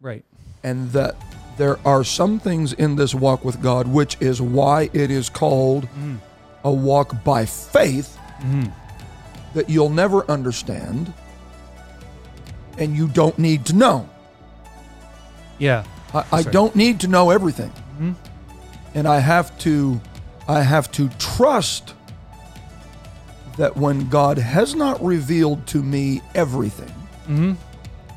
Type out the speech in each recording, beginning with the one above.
Right. and that there are some things in this walk with God, which is why it is called mm. a walk by faith, mm-hmm. that you'll never understand and you don't need to know. Yeah. I, I don't need to know everything. Mm-hmm. And I have to I have to trust that when God has not revealed to me everything, mm-hmm.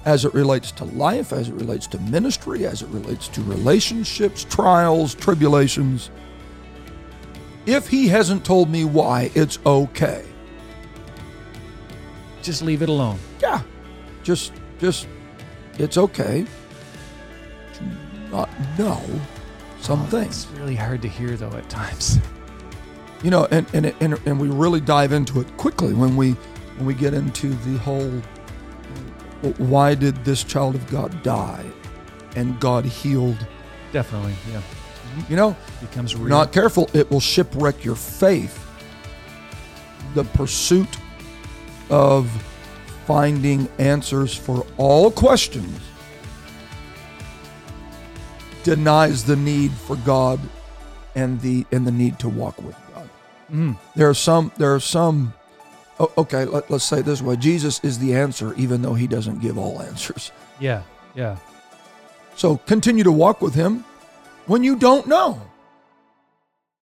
As it relates to life, as it relates to ministry, as it relates to relationships, trials, tribulations, if He hasn't told me why, it's okay. Just leave it alone. Yeah, just just it's okay to not know some oh, things. It's really hard to hear though at times. you know and, and and and we really dive into it quickly when we when we get into the whole why did this child of god die and god healed Definitely. Yeah. you know Becomes real. not careful it will shipwreck your faith the pursuit of finding answers for all questions denies the need for god and the and the need to walk with god mm. there are some there are some Oh, okay let, let's say it this way jesus is the answer even though he doesn't give all answers Yeah. Yeah. so continue to walk with him when you don't know